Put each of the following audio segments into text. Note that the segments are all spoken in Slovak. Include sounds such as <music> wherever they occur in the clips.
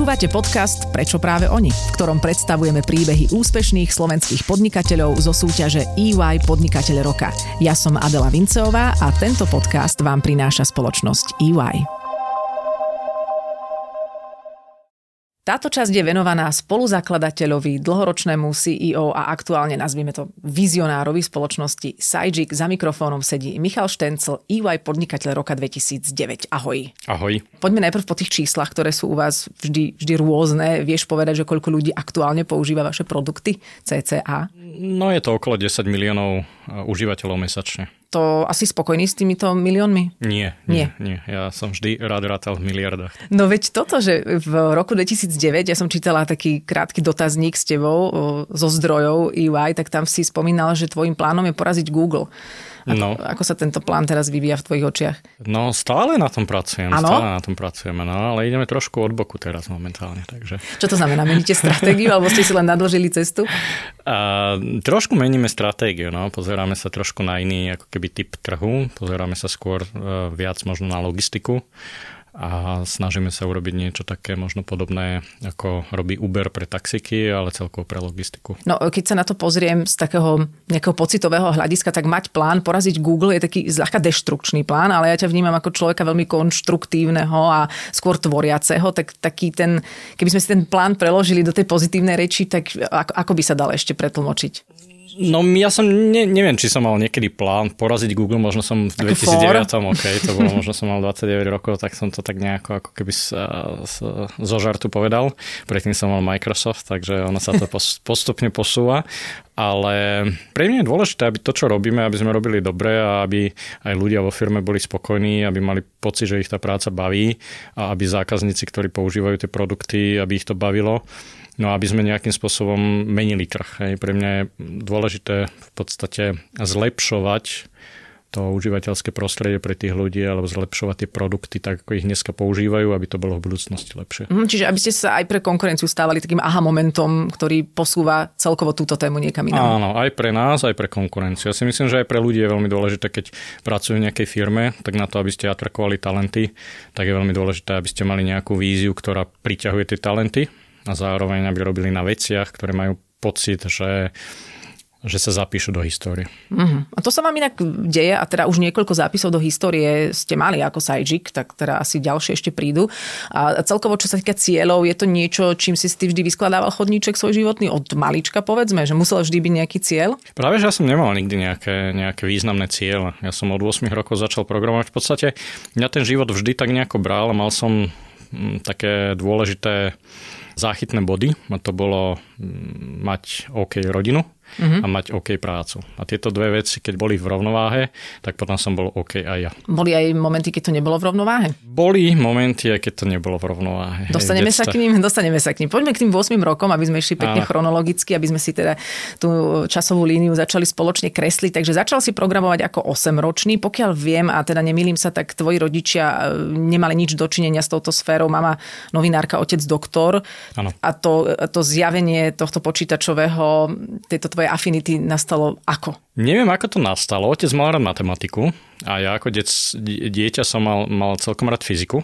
Počúvate podcast Prečo práve oni, v ktorom predstavujeme príbehy úspešných slovenských podnikateľov zo súťaže EY Podnikateľ roka. Ja som Adela Vinceová a tento podcast vám prináša spoločnosť EY. Táto časť je venovaná spoluzakladateľovi, dlhoročnému CEO a aktuálne nazvime to vizionárovi spoločnosti Sajik. Za mikrofónom sedí Michal Štencel, EY podnikateľ roka 2009. Ahoj. Ahoj. Poďme najprv po tých číslach, ktoré sú u vás vždy, vždy rôzne. Vieš povedať, že koľko ľudí aktuálne používa vaše produkty CCA? No je to okolo 10 miliónov uh, užívateľov mesačne to asi spokojný s týmito miliónmi? Nie, nie, nie. Ja som vždy rád rátal v miliardách. No veď toto, že v roku 2009 ja som čítala taký krátky dotazník s tebou zo zdrojov EY, tak tam si spomínal, že tvojim plánom je poraziť Google. Ako, no. ako sa tento plán teraz vyvíja v tvojich očiach? No stále na tom pracujem, ano? stále na tom pracujeme, no ale ideme trošku od boku teraz momentálne. Takže. Čo to znamená? Meníte stratégiu alebo ste si len nadložili cestu? A, trošku meníme stratégiu, no. pozeráme sa trošku na iný ako keby typ trhu, pozeráme sa skôr uh, viac možno na logistiku a snažíme sa urobiť niečo také možno podobné, ako robí Uber pre taxiky, ale celkovo pre logistiku. No keď sa na to pozriem z takého nejakého pocitového hľadiska, tak mať plán poraziť Google je taký zľahka deštrukčný plán, ale ja ťa vnímam ako človeka veľmi konštruktívneho a skôr tvoriaceho, tak taký ten, keby sme si ten plán preložili do tej pozitívnej reči, tak ako, ako by sa dal ešte pretlmočiť? No ja som, ne, neviem, či som mal niekedy plán poraziť Google, možno som v 2009, ok, to bolo, možno som mal 29 rokov, tak som to tak nejako ako keby z, z, zo žartu povedal. Predtým som mal Microsoft, takže ono sa to <laughs> postupne posúva. Ale pre mňa je dôležité, aby to, čo robíme, aby sme robili dobre a aby aj ľudia vo firme boli spokojní, aby mali pocit, že ich tá práca baví a aby zákazníci, ktorí používajú tie produkty, aby ich to bavilo. No aby sme nejakým spôsobom menili trh. Hej. Pre mňa je dôležité v podstate zlepšovať to užívateľské prostredie pre tých ľudí alebo zlepšovať tie produkty tak, ako ich dneska používajú, aby to bolo v budúcnosti lepšie. Mm, čiže aby ste sa aj pre konkurenciu stávali takým aha momentom, ktorý posúva celkovo túto tému niekam inám. Áno, aj pre nás, aj pre konkurenciu. Ja si myslím, že aj pre ľudí je veľmi dôležité, keď pracujú v nejakej firme, tak na to, aby ste atrakovali talenty, tak je veľmi dôležité, aby ste mali nejakú víziu, ktorá priťahuje tie talenty a zároveň aby robili na veciach, ktoré majú pocit, že že sa zapíšu do histórie. Uh-huh. A to sa vám inak deje a teda už niekoľko zápisov do histórie ste mali ako Sajik, tak teda asi ďalšie ešte prídu. A celkovo, čo sa týka cieľov, je to niečo, čím si ty vždy vyskladával chodníček svoj životný od malička, povedzme, že musel vždy byť nejaký cieľ? Práve, že ja som nemal nikdy nejaké, nejaké významné cieľ. Ja som od 8 rokov začal programovať. V podstate mňa ten život vždy tak nejako bral a mal som mm, také dôležité záchytné body. A to bolo mm, mať OK rodinu, uh-huh. a mať OK prácu. A tieto dve veci, keď boli v rovnováhe, tak potom som bol OK aj ja. Boli aj momenty, keď to nebolo v rovnováhe? Boli momenty, aj keď to nebolo v rovnováhe. Dostaneme sa k ním? Dostaneme sa k ním. Poďme k tým 8 rokom, aby sme išli pekne Ale... chronologicky, aby sme si teda tú časovú líniu začali spoločne kresliť. Takže začal si programovať ako 8-ročný. Pokiaľ viem, a teda nemýlim sa, tak tvoji rodičia e, nemali nič dočinenia s touto sférou. Mama novinárka, otec doktor. Ano. A to, to zjavenie tohto počítačového, tejto tvoje affinity nastalo ako? Neviem, ako to nastalo. Otec mal rád matematiku a ja ako dec, dieťa som mal, mal celkom rád fyziku.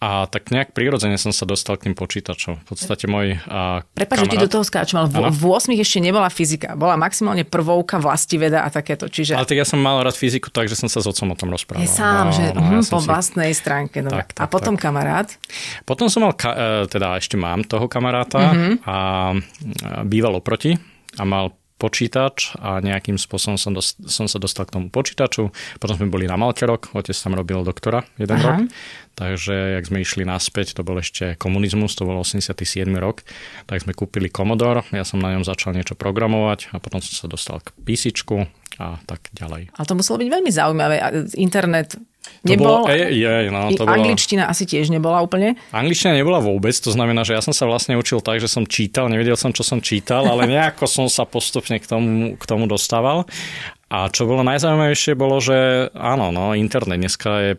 A tak nejak prirodzene som sa dostal k tým počítačom. V podstate môj a, Prepač, že ti do toho skáčem, ale v, v 8 ešte nebola fyzika. Bola maximálne prvovka, veda a takéto. Čiže... Ale tak ja som mal rád fyziku, takže som sa s otcom o tom rozprával. Je sám, no, že no, uh, po si... vlastnej stránke. No. Tak, tak, a potom tak. kamarát? Potom som mal, ka- e, teda ešte mám toho kamaráta uh-huh. a býval oproti a mal počítač a nejakým spôsobom som, dost, som sa dostal k tomu počítaču. Potom sme boli na Malte rok, otec tam robil doktora jeden Aha. rok. Takže jak sme išli naspäť, to bol ešte komunizmus, to bol 87. rok, tak sme kúpili Commodore, ja som na ňom začal niečo programovať a potom som sa dostal k PC a tak ďalej. Ale to muselo byť veľmi zaujímavé. Internet Nebol, bolo, je, je, no, to angličtina bolo, asi tiež nebola úplne? Angličtina nebola vôbec, to znamená, že ja som sa vlastne učil tak, že som čítal, nevedel som, čo som čítal, ale <laughs> nejako som sa postupne k tomu, k tomu dostával. A čo bolo najzaujímavejšie, bolo, že áno, no, internet dneska je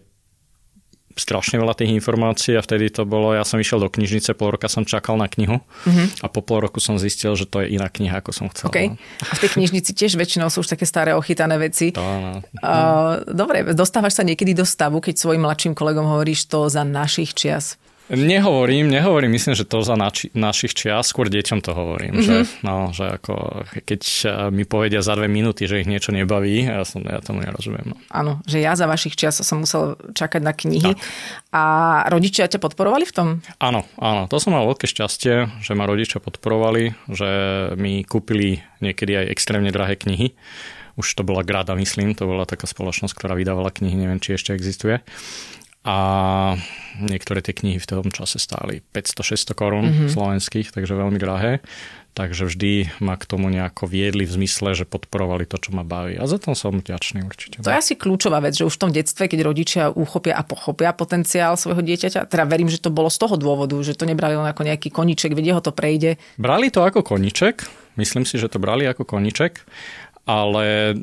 strašne veľa tých informácií a vtedy to bolo, ja som išiel do knižnice, pol roka som čakal na knihu uh-huh. a po pol roku som zistil, že to je iná kniha, ako som chcel. Okay. No. A v tej knižnici tiež väčšinou sú už také staré ochytané veci. To, no. uh, dobre, dostávaš sa niekedy do stavu, keď svojim mladším kolegom hovoríš to za našich čias? Nehovorím, nehovorím, myslím, že to za nači, našich čias, skôr deťom to hovorím, mm-hmm. že, no, že ako, keď mi povedia za dve minúty, že ich niečo nebaví, ja, som, ja tomu nerozumiem. No. Áno, že ja za vašich čias som musel čakať na knihy tak. a rodičia ťa podporovali v tom? Áno, áno, to som mal veľké šťastie, že ma rodičia podporovali, že mi kúpili niekedy aj extrémne drahé knihy už to bola Grada, myslím, to bola taká spoločnosť, ktorá vydávala knihy, neviem, či ešte existuje. A niektoré tie knihy v tom čase stáli 500-600 korún mm-hmm. slovenských, takže veľmi drahé. Takže vždy ma k tomu nejako viedli v zmysle, že podporovali to, čo ma baví. A za to som vďačný určite. To je asi kľúčová vec, že už v tom detstve, keď rodičia uchopia a pochopia potenciál svojho dieťaťa, teda verím, že to bolo z toho dôvodu, že to nebrali len ako nejaký koniček, vedie ho to prejde. Brali to ako koniček, myslím si, že to brali ako koniček ale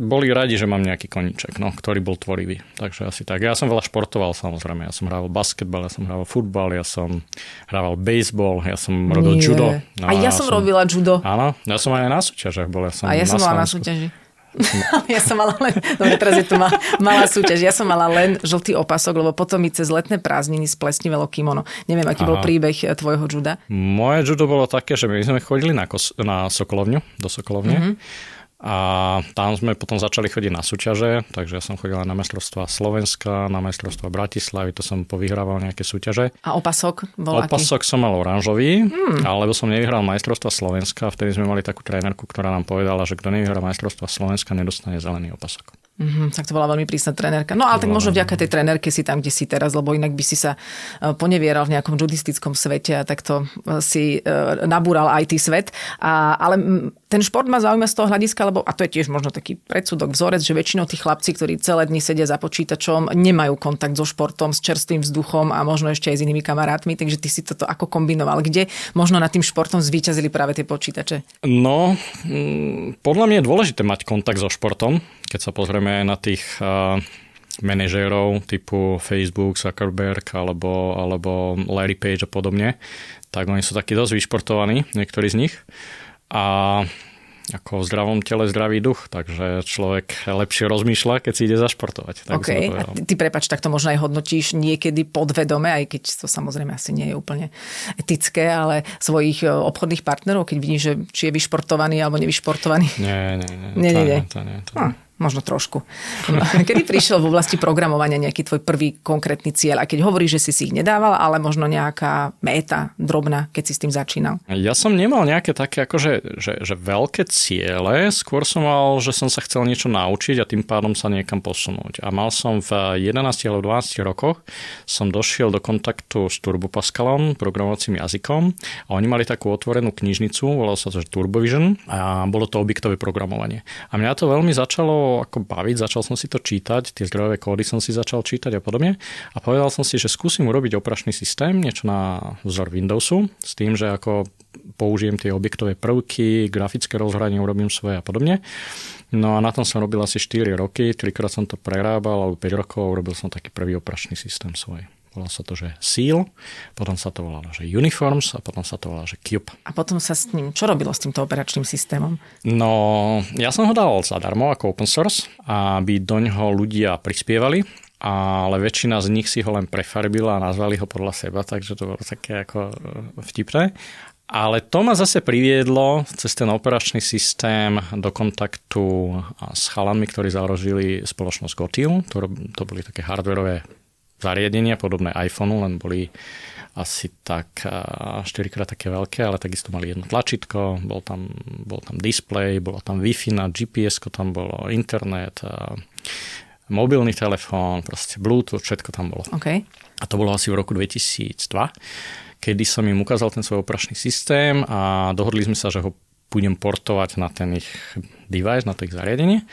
boli radi, že mám nejaký koniček, no, ktorý bol tvorivý. Takže asi tak. Ja som veľa športoval samozrejme. Ja som hrával basketbal, ja som hrával futbal, ja som hrával baseball, ja som robil Nie. judo. No, a ja, ja som, som robila judo. Áno, ja som aj na súťažiach bol. Ja som a ja som bola na súťaži. <laughs> ja som mala len, dobre, teraz je tu ma, malá súťaž, ja som mala len žltý opasok, lebo potom mi cez letné prázdniny splesnivelo kimono. Neviem, aký Aha. bol príbeh tvojho juda. Moje judo bolo také, že my sme chodili na, kos- na Sokolovňu, do Sokolovne. Mm-hmm a tam sme potom začali chodiť na súťaže, takže ja som chodil na majstrovstva Slovenska, na majstrovstva Bratislavy, to som povyhrával nejaké súťaže. A opasok bol Opasok aký? som mal oranžový, hmm. alebo som nevyhral majstrovstva Slovenska, vtedy sme mali takú trénerku, ktorá nám povedala, že kto nevyhrá majstrovstva Slovenska, nedostane zelený opasok. Mm-hmm, tak to bola veľmi prísna trenérka. No ale tak možno vďaka tej trenérke si tam, kde si teraz, lebo inak by si sa e, ponevieral v nejakom judistickom svete a takto e, si e, nabúral aj ty svet. A, ale ten šport ma zaujíma z toho hľadiska, lebo, a to je tiež možno taký predsudok, vzorec, že väčšinou tí chlapci, ktorí celé dni sedia za počítačom, nemajú kontakt so športom, s čerstvým vzduchom a možno ešte aj s inými kamarátmi, takže ty si toto ako kombinoval. Kde možno nad tým športom zvíťazili práve tie počítače? No, podľa mňa je dôležité mať kontakt so športom, keď sa pozrieme na tých uh, manažérov typu Facebook, Zuckerberg alebo, alebo Larry Page a podobne, tak oni sú takí dosť vyšportovaní, niektorí z nich. A ako v zdravom tele zdravý duch, takže človek lepšie rozmýšľa, keď si ide zašportovať. Tak OK, a ty, ty prepač, tak to možno aj hodnotíš niekedy podvedome, aj keď to samozrejme asi nie je úplne etické, ale svojich e, obchodných partnerov, keď vidíš, že či je vyšportovaný alebo nevyšportovaný. Nie, nie, nie. nie, nie, nie. To, nie, to, nie. Hm. Možno trošku. <laughs> Kedy prišiel v oblasti programovania nejaký tvoj prvý konkrétny cieľ? A keď hovoríš, že si si ich nedával, ale možno nejaká méta drobná, keď si s tým začínal? Ja som nemal nejaké také akože, že, že veľké ciele, skôr som mal, že som sa chcel niečo naučiť a tým pádom sa niekam posunúť. A mal som v 11 alebo 12 rokoch som došiel do kontaktu s Turbo Pascalom, programovacím jazykom a oni mali takú otvorenú knižnicu, volalo sa to že Turbovision a bolo to objektové programovanie. A mňa to veľmi začalo ako baviť, začal som si to čítať, tie zdrojové kódy som si začal čítať a podobne a povedal som si, že skúsim urobiť operačný systém, niečo na vzor Windowsu, s tým, že ako použijem tie objektové prvky, grafické rozhranie urobím svoje a podobne. No a na tom som robil asi 4 roky, trikrát som to prerábal, alebo 5 rokov, urobil som taký prvý operačný systém svoj. Volalo sa to, že Seal, potom sa to volalo, že Uniforms a potom sa to volalo, že Cube. A potom sa s ním, čo robilo s týmto operačným systémom? No, ja som ho dal zadarmo ako open source, aby do ňoho ľudia prispievali ale väčšina z nich si ho len prefarbila a nazvali ho podľa seba, takže to bolo také ako e, vtipné. Ale to ma zase priviedlo cez ten operačný systém do kontaktu s chalami, ktorí založili spoločnosť Gotil. To, to boli také hardwareové zariadenia, podobné iPhoneu, len boli asi tak 4 krát také veľké, ale takisto mali jedno tlačítko, bol tam, bol tam display, bolo tam Wi-Fi na GPS, tam bolo internet, mobilný telefón, proste Bluetooth, všetko tam bolo. Okay. A to bolo asi v roku 2002, kedy som im ukázal ten svoj operačný systém a dohodli sme sa, že ho budem portovať na ten ich device, na to ich zariadenie.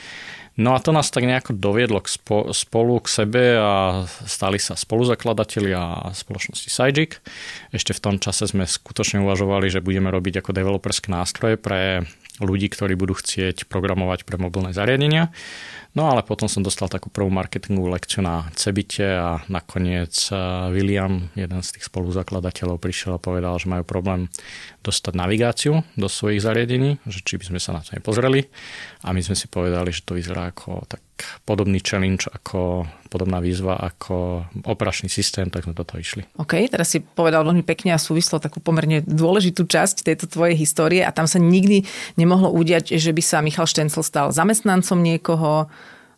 No a to nás tak nejako doviedlo k spo, spolu k sebe a stali sa spoluzakladatelia spoločnosti Sajik. Ešte v tom čase sme skutočne uvažovali, že budeme robiť ako developerské nástroje pre ľudí, ktorí budú chcieť programovať pre mobilné zariadenia. No ale potom som dostal takú prvú marketingovú lekciu na Cebite a nakoniec eh, William, jeden z tých spoluzakladateľov, prišiel a povedal, že majú problém dostať navigáciu do svojich zariadení, že či by sme sa na to nepozreli. A my sme si povedali, že to vyzerá ako tak podobný challenge ako podobná výzva ako operačný systém, tak sme toto išli. OK, teraz si povedal veľmi pekne a súvislo takú pomerne dôležitú časť tejto tvojej histórie a tam sa nikdy nemohlo udiať, že by sa Michal Štencel stal zamestnancom niekoho,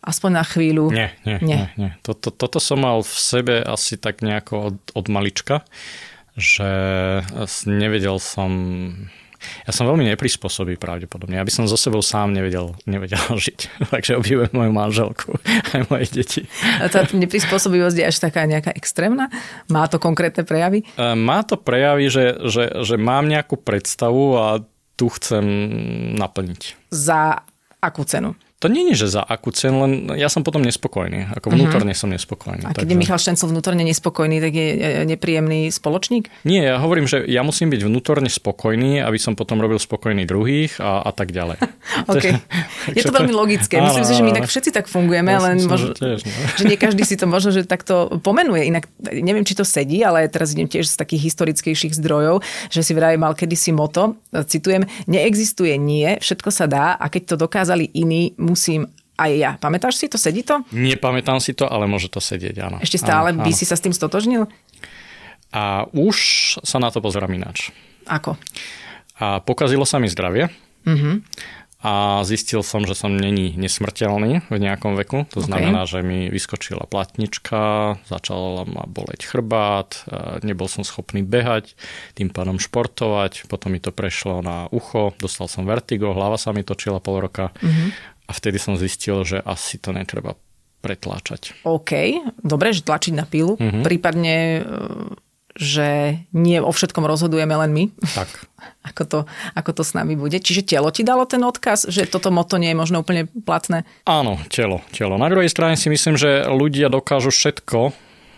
aspoň na chvíľu. Nie, nie, nie. nie, nie. Toto, toto som mal v sebe asi tak nejako od, od malička, že nevedel som ja som veľmi neprispôsobý pravdepodobne. Ja by som so sebou sám nevedel, nevedel <laughs> žiť. Takže obdivujem moju manželku <laughs> aj moje deti. A tá neprispôsobivosť je až taká nejaká extrémna? Má to konkrétne prejavy? E, má to prejavy, že, že, že mám nejakú predstavu a tu chcem naplniť. Za akú cenu? To nie je, že za akú cenu, len ja som potom nespokojný. Ako mhm. vnútorne uh-huh. som nespokojný. A keď takže... je Michal Štencel vnútorne nespokojný, tak je nepríjemný spoločník? Nie, ja hovorím, že ja musím byť vnútorne spokojný, aby som potom robil spokojný druhých a, a tak ďalej. <laughs> okay. Je to veľmi logické. Myslím si, že my tak všetci tak fungujeme, ja len možno, tiež, no. že nie každý si to možno, že takto pomenuje. Inak neviem, či to sedí, ale teraz idem tiež z takých historickejších zdrojov, že si vraj mal kedysi moto, citujem, neexistuje nie, všetko sa dá a keď to dokázali iní, musím aj ja. Pamätáš si to? Sedí to? Nepamätám si to, ale môže to sedieť, áno. Ešte stále áno, by áno. si sa s tým stotožnil? A už sa na to pozerám ináč. Ako? A pokazilo sa mi zdravie. Uh-huh. A zistil som, že som není nesmrteľný v nejakom veku. To okay. znamená, že mi vyskočila platnička, začala ma boleť chrbát, nebol som schopný behať, tým pádom športovať, potom mi to prešlo na ucho, dostal som vertigo, hlava sa mi točila pol roka. Uh-huh a vtedy som zistil, že asi to netreba pretláčať. OK, dobre, že tlačiť na pilu, uh-huh. prípadne, e, že nie o všetkom rozhodujeme len my. Tak. <laughs> ako, to, ako to s nami bude. Čiže telo ti dalo ten odkaz, že toto moto nie je možno úplne platné? Áno, telo. telo. Na druhej strane si myslím, že ľudia dokážu všetko,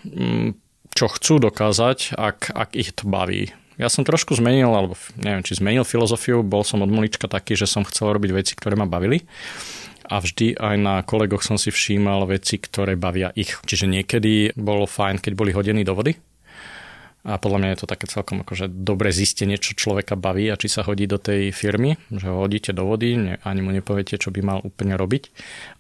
mm, čo chcú dokázať, ak, ak ich to baví. Ja som trošku zmenil, alebo neviem, či zmenil filozofiu, bol som od malička taký, že som chcel robiť veci, ktoré ma bavili a vždy aj na kolegoch som si všímal veci, ktoré bavia ich. Čiže niekedy bolo fajn, keď boli hodení do vody. A podľa mňa je to také celkom akože dobré zistenie, čo človeka baví a či sa hodí do tej firmy, že ho hodíte do vody, ne, ani mu nepoviete, čo by mal úplne robiť.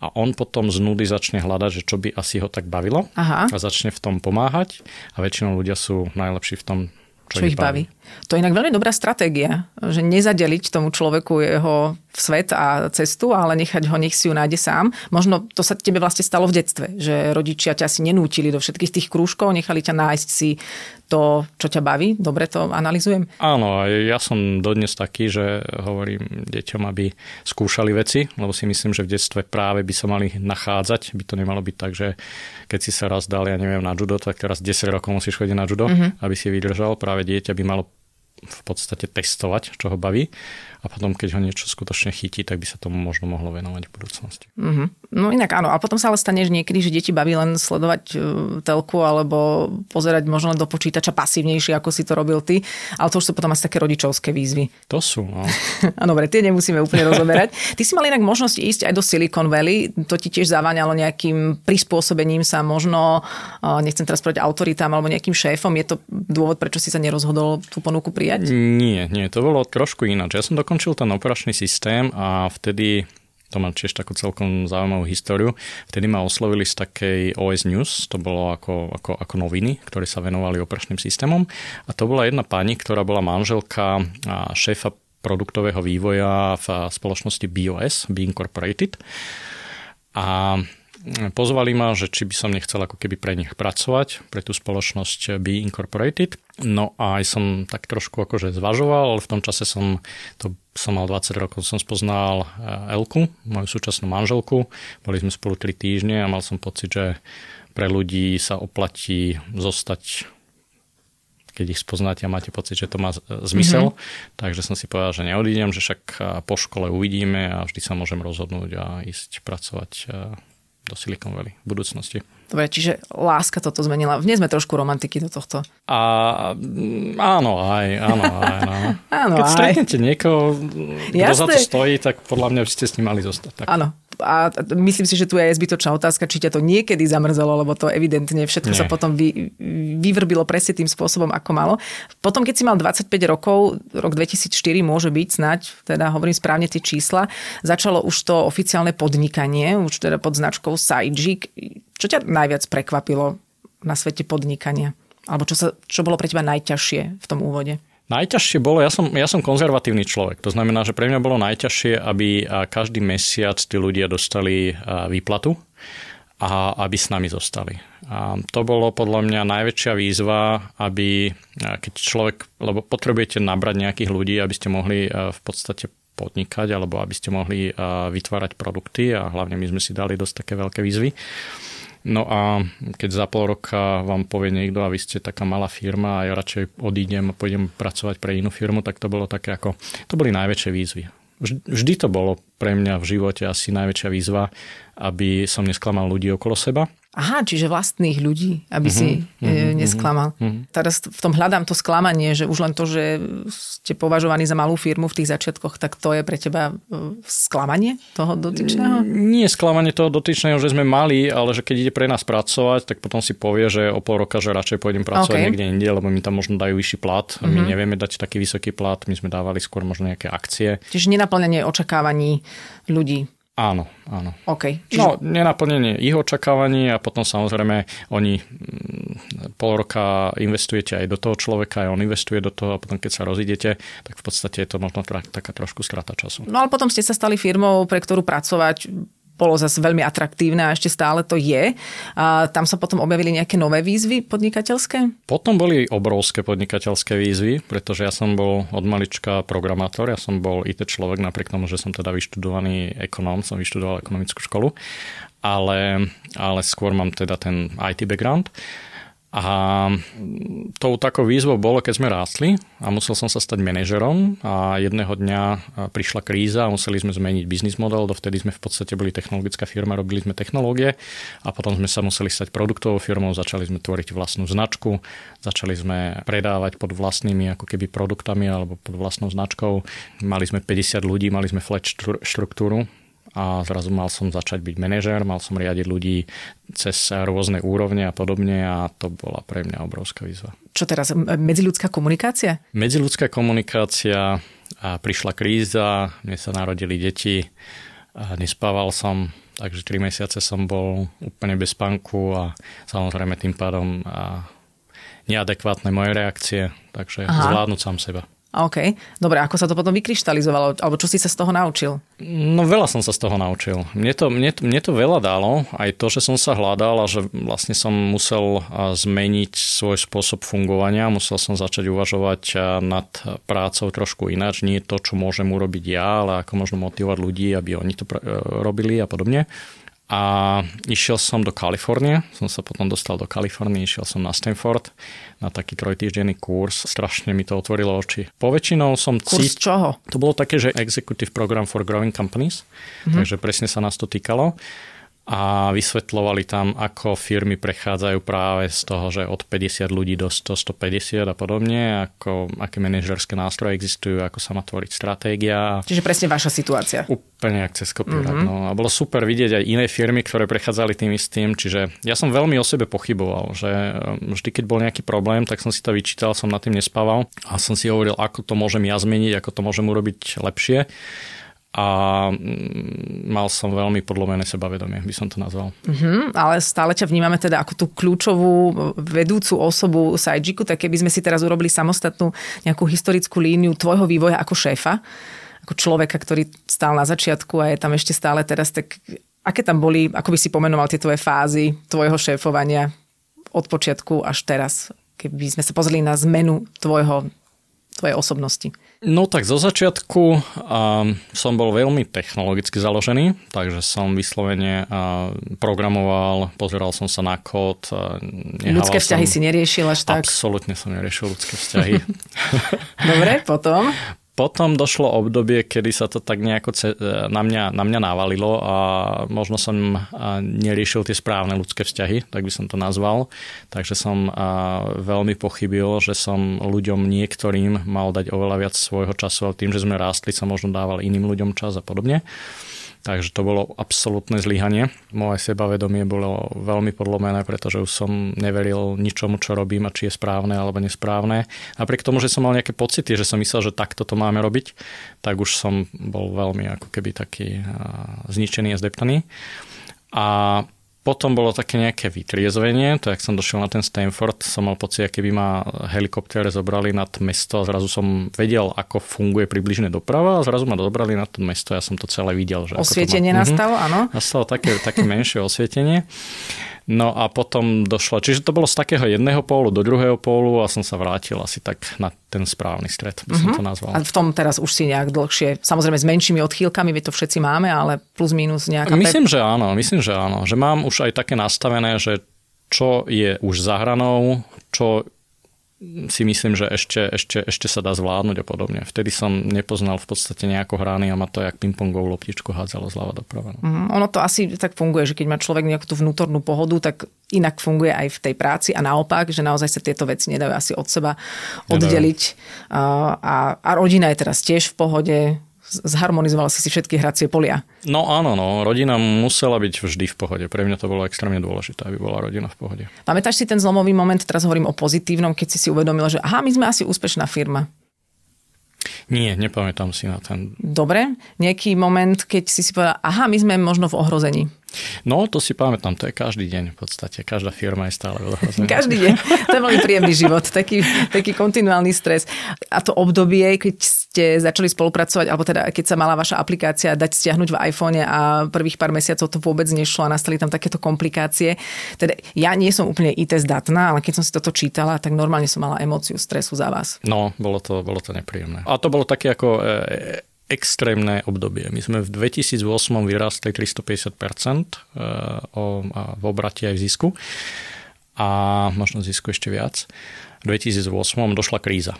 A on potom z nudy začne hľadať, že čo by asi ho tak bavilo Aha. a začne v tom pomáhať. A väčšinou ľudia sú najlepší v tom, čo, čo ich baví. baví. To je inak veľmi dobrá stratégia, že nezadeliť tomu človeku jeho svet a cestu, ale nechať ho, nech si ju nájde sám. Možno to sa tebe vlastne stalo v detstve, že rodičia ťa si nenútili do všetkých tých krúžkov, nechali ťa nájsť si to, čo ťa baví? Dobre to analizujem? Áno, ja som dodnes taký, že hovorím deťom, aby skúšali veci, lebo si myslím, že v detstve práve by sa mali nachádzať. By to nemalo byť tak, že keď si sa raz dal, ja neviem, na judo, tak teraz 10 rokov musíš chodiť na judo, uh-huh. aby si vydržal. Práve dieťa by malo v podstate testovať, čo ho baví a potom, keď ho niečo skutočne chytí, tak by sa tomu možno mohlo venovať v budúcnosti. Mm-hmm. No inak áno. A potom sa ale stane, že niekedy, že deti baví len sledovať uh, telku alebo pozerať možno do počítača pasívnejšie, ako si to robil ty. Ale to už sú potom asi také rodičovské výzvy. To sú, no. Áno, <laughs> dobre, tie nemusíme úplne rozoberať. Ty si mal inak možnosť ísť aj do Silicon Valley. To ti tiež zaváňalo nejakým prispôsobením sa možno, uh, nechcem teraz povedať autoritám alebo nejakým šéfom. Je to dôvod, prečo si sa nerozhodol tú ponuku prijať? Nie, nie, to bolo trošku ináč. Ja som dokončil ten operačný systém a vtedy to má tiež takú celkom zaujímavú históriu. Vtedy ma oslovili z takej OS News, to bolo ako, ako, ako noviny, ktoré sa venovali operačným systémom. A to bola jedna pani, ktorá bola manželka šéfa produktového vývoja v spoločnosti BOS, B Incorporated. A pozvali ma, že či by som nechcel ako keby pre nich pracovať, pre tú spoločnosť B Incorporated. No a aj som tak trošku akože zvažoval, ale v tom čase som, to som mal 20 rokov, som spoznal eh, Elku, moju súčasnú manželku. Boli sme spolu 3 týždne a mal som pocit, že pre ľudí sa oplatí zostať keď ich spoznáte a máte pocit, že to má zmysel. Mm-hmm. Takže som si povedal, že neodídem, že však eh, po škole uvidíme a vždy sa môžem rozhodnúť a ísť pracovať eh, do Silicon Valley v budúcnosti. Dobre, čiže láska toto zmenila. Vnie sme trošku romantiky do tohto. A áno, aj, áno, aj. No. <laughs> áno, Keď aj. stretnete niekoho, kto za to stojí, tak podľa mňa by ste s ním mali zostať. Tak. Áno, a myslím si, že tu je zbytočná otázka, či ťa to niekedy zamrzelo, lebo to evidentne všetko Nie. sa potom vy, vyvrbilo presne tým spôsobom, ako malo. Potom, keď si mal 25 rokov, rok 2004 môže byť snať, teda hovorím správne tie čísla, začalo už to oficiálne podnikanie, už teda pod značkou Sajik. Čo ťa najviac prekvapilo na svete podnikania? Alebo čo, sa, čo bolo pre teba najťažšie v tom úvode? Najťažšie bolo, ja som, ja som konzervatívny človek, to znamená, že pre mňa bolo najťažšie, aby každý mesiac tí ľudia dostali výplatu a aby s nami zostali. A to bolo podľa mňa najväčšia výzva, aby keď človek, lebo potrebujete nabrať nejakých ľudí, aby ste mohli v podstate podnikať alebo aby ste mohli vytvárať produkty a hlavne my sme si dali dosť také veľké výzvy No a keď za pol roka vám povie niekto a vy ste taká malá firma a ja radšej odídem a pôjdem pracovať pre inú firmu, tak to bolo také ako, to boli najväčšie výzvy. Vždy to bolo pre mňa v živote asi najväčšia výzva, aby som nesklamal ľudí okolo seba Aha, čiže vlastných ľudí, aby si uh-huh, nesklamal. Uh-huh. Teraz v tom hľadám to sklamanie, že už len to, že ste považovaní za malú firmu v tých začiatkoch, tak to je pre teba e, sklamanie toho dotyčného? Nie sklamanie toho dotyčného, že sme mali, ale že keď ide pre nás pracovať, tak potom si povie, že o pol roka, že radšej pôjdem pracovať okay. niekde inde, lebo mi tam možno dajú vyšší plat. Uh-huh. My nevieme dať taký vysoký plat, my sme dávali skôr možno nejaké akcie. Čiže nenaplňanie očakávaní ľudí. Áno, áno. Okay. Čiže... No, nenaplnenie ich očakávaní a potom samozrejme oni mm, pol roka investujete aj do toho človeka, aj on investuje do toho a potom keď sa rozídete, tak v podstate je to možno taká trošku strata času. No ale potom ste sa stali firmou, pre ktorú pracovať bolo zase veľmi atraktívne a ešte stále to je. A tam sa potom objavili nejaké nové výzvy podnikateľské? Potom boli obrovské podnikateľské výzvy, pretože ja som bol od malička programátor, ja som bol IT človek, napriek tomu, že som teda vyštudovaný ekonóm, som vyštudoval ekonomickú školu, ale, ale skôr mám teda ten IT background. A tou takou výzvou bolo, keď sme rástli a musel som sa stať manažerom a jedného dňa prišla kríza a museli sme zmeniť biznis model. Dovtedy sme v podstate boli technologická firma, robili sme technológie a potom sme sa museli stať produktovou firmou, začali sme tvoriť vlastnú značku, začali sme predávať pod vlastnými ako keby produktami alebo pod vlastnou značkou. Mali sme 50 ľudí, mali sme flat štruktúru, a zrazu mal som začať byť manažér, mal som riadiť ľudí cez rôzne úrovne a podobne a to bola pre mňa obrovská výzva. Čo teraz, medziľudská komunikácia? Medziľudská komunikácia, a prišla kríza, mne sa narodili deti, a nespával som, takže 3 mesiace som bol úplne bez spánku a samozrejme tým pádom a neadekvátne moje reakcie, takže Aha. zvládnuť sám seba. OK. Dobre, ako sa to potom vykryštalizovalo? Alebo čo si sa z toho naučil? No veľa som sa z toho naučil. Mne to, mne, mne to veľa dalo. Aj to, že som sa hľadal a že vlastne som musel zmeniť svoj spôsob fungovania. Musel som začať uvažovať nad prácou trošku ináč. Nie to, čo môžem urobiť ja, ale ako možno motivovať ľudí, aby oni to robili a podobne a išiel som do Kalifornie, som sa potom dostal do Kalifornie, išiel som na Stanford na taký trojtýždenný kurz, strašne mi to otvorilo oči. Poväčšinou som... Kurs cít... čoho? To bolo také, že Executive Program for Growing Companies, mm-hmm. takže presne sa nás to týkalo a vysvetľovali tam, ako firmy prechádzajú práve z toho, že od 50 ľudí do 100, 150 a podobne, ako, aké manažerské nástroje existujú, ako sa má tvoriť stratégia. Čiže presne vaša situácia. Úplne ak cez kopírať. Mm-hmm. No. A bolo super vidieť aj iné firmy, ktoré prechádzali tým istým. Čiže ja som veľmi o sebe pochyboval, že um, vždy, keď bol nejaký problém, tak som si to vyčítal, som nad tým nespával a som si hovoril, ako to môžem ja zmeniť, ako to môžem urobiť lepšie a mm, mal som veľmi podlomené sebavedomie, by som to nazval. Uh-huh, ale stále ťa vnímame teda ako tú kľúčovú vedúcu osobu Sajjiku, tak keby sme si teraz urobili samostatnú nejakú historickú líniu tvojho vývoja ako šéfa, ako človeka, ktorý stál na začiatku a je tam ešte stále teraz, tak aké tam boli, ako by si pomenoval tie tvoje fázy tvojho šéfovania od počiatku až teraz, keby sme sa pozreli na zmenu tvojho, tvojej osobnosti? No tak zo začiatku um, som bol veľmi technologicky založený, takže som vyslovene uh, programoval, pozeral som sa na kód. Uh, ľudské vzťahy som, si neriešil až tak? Absolutne som neriešil ľudské vzťahy. <laughs> <laughs> Dobre, potom? Potom došlo obdobie, kedy sa to tak nejako na mňa, na mňa navalilo a možno som neriešil tie správne ľudské vzťahy, tak by som to nazval. Takže som veľmi pochybil, že som ľuďom niektorým mal dať oveľa viac svojho času, ale tým, že sme rástli, sa možno dával iným ľuďom čas a podobne. Takže to bolo absolútne zlyhanie. Moje sebavedomie bolo veľmi podlomené, pretože už som neveril ničomu, čo robím a či je správne alebo nesprávne. Napriek tomu, že som mal nejaké pocity, že som myslel, že takto to máme robiť, tak už som bol veľmi ako keby taký zničený a zdeptaný. A potom bolo také nejaké vytriezvenie, to jak som došiel na ten Stanford, som mal pocit, keby ma helikoptere zobrali nad mesto a zrazu som vedel, ako funguje približne doprava a zrazu ma zobrali na to mesto, ja som to celé videl. Že osvietenie má... nastalo, áno? Nastalo také, také menšie osvietenie. No a potom došlo, čiže to bolo z takého jedného pólu do druhého pólu a som sa vrátil asi tak na ten správny stred, by som uh-huh. to nazval. A v tom teraz už si nejak dlhšie, samozrejme s menšími odchýlkami, my to všetci máme, ale plus minus nejaká... Myslím, že áno, myslím, že áno. Že mám už aj také nastavené, že čo je už za hranou, čo si myslím, že ešte, ešte, ešte sa dá zvládnuť a podobne. Vtedy som nepoznal v podstate nejako hrány a ma to jak pingpongovú loptičku hádzalo zľava doprava. No. Mm, ono to asi tak funguje, že keď má človek nejakú tú vnútornú pohodu, tak inak funguje aj v tej práci a naopak, že naozaj sa tieto veci nedajú asi od seba oddeliť. A, a, a rodina je teraz tiež v pohode, zharmonizoval si si všetky hracie polia. No áno, no, rodina musela byť vždy v pohode. Pre mňa to bolo extrémne dôležité, aby bola rodina v pohode. Pamätáš si ten zlomový moment, teraz hovorím o pozitívnom, keď si si uvedomil, že aha, my sme asi úspešná firma. Nie, nepamätám si na ten. Dobre, nejaký moment, keď si si povedal, aha, my sme možno v ohrození. No, to si pamätám, to je každý deň v podstate. Každá firma je stále v ohrození. <laughs> Každý deň. To je veľmi príjemný život, taký, taký kontinuálny stres. A to obdobie, keď ste začali spolupracovať, alebo teda keď sa mala vaša aplikácia dať stiahnuť v iPhone a prvých pár mesiacov to vôbec nešlo a nastali tam takéto komplikácie. Teda ja nie som úplne IT zdatná, ale keď som si toto čítala, tak normálne som mala emóciu stresu za vás. No, bolo to, bolo to nepríjemné. A to bolo také ako e, extrémne obdobie. My sme v 2008 vyrástli 350% v obrate aj v zisku a možno zisku ešte viac. V 2008 došla kríza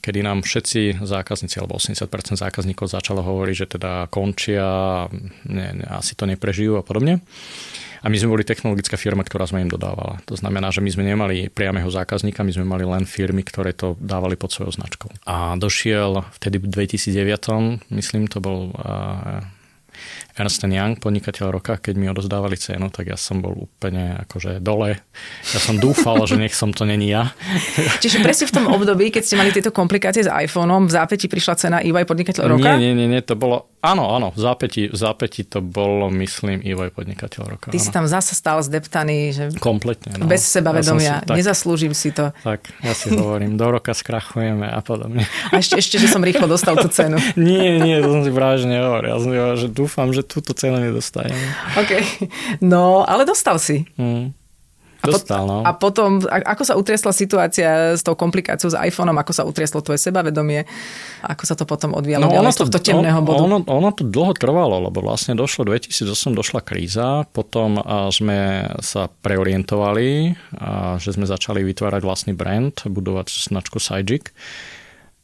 kedy nám všetci zákazníci, alebo 80% zákazníkov začalo hovoriť, že teda končia, ne, asi to neprežijú a podobne. A my sme boli technologická firma, ktorá sme im dodávala. To znamená, že my sme nemali priameho zákazníka, my sme mali len firmy, ktoré to dávali pod svojou značkou. A došiel vtedy v 2009, myslím, to bol Ernst Young, podnikateľ roka, keď mi odozdávali cenu, tak ja som bol úplne akože dole. Ja som dúfal, že nech som to není ja. Čiže presne v tom období, keď ste mali tieto komplikácie s iPhoneom, v zápäti prišla cena EY podnikateľ roka? Nie, nie, nie, to bolo, áno, áno, v zápäti, v zápäti to bolo, myslím, EY podnikateľ roka. Ty áno. si tam zase stál zdeptaný, že Kompletne, no. bez sebavedomia, ja si, nezaslúžim si to. Tak, ja si hovorím, do roka skrachujeme a podobne. A ešte, ešte, že som rýchlo dostal tú cenu. <laughs> nie, nie, to som si práve nehovoril. Ja som že dúfam, že túto cenu nedostanem. OK. No, ale dostal si. Hmm. Dostal, no. A potom, ako sa utriesla situácia s tou komplikáciou s iPhoneom, ako sa utrieslo tvoje sebavedomie, ako sa to potom odvíjalo no, ďalej z tohto temného bodu? Ono, ono to dlho trvalo, lebo vlastne došlo 2008, došla kríza, potom sme sa preorientovali, že sme začali vytvárať vlastný brand, budovať značku Sajik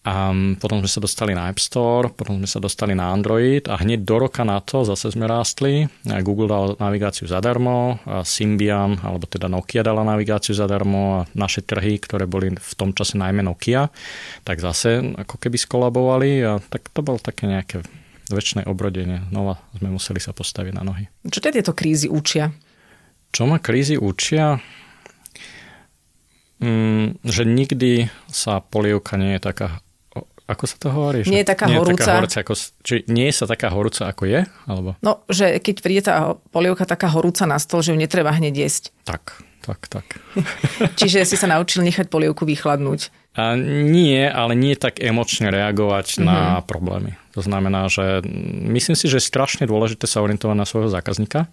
a potom sme sa dostali na App Store, potom sme sa dostali na Android a hneď do roka na to zase sme rástli. Google dal navigáciu zadarmo, a Symbian, alebo teda Nokia dala navigáciu zadarmo a naše trhy, ktoré boli v tom čase najmä Nokia, tak zase ako keby skolabovali a tak to bolo také nejaké väčšie obrodenie. Znova sme museli sa postaviť na nohy. Čo ťa tieto krízy učia? Čo ma krízy učia? Mm, že nikdy sa polievka nie je taká ako sa to hovorí? Nie je taká nie horúca. Je taká horúca ako, či nie je sa taká horúca, ako je? Alebo? No, že keď príde tá polievka taká horúca na stôl, že ju netreba hneď jesť. Tak, tak, tak. <laughs> Čiže si sa naučil nechať polievku vychladnúť. A nie, ale nie tak emočne reagovať mm-hmm. na problémy. To znamená, že myslím si, že je strašne dôležité sa orientovať na svojho zákazníka.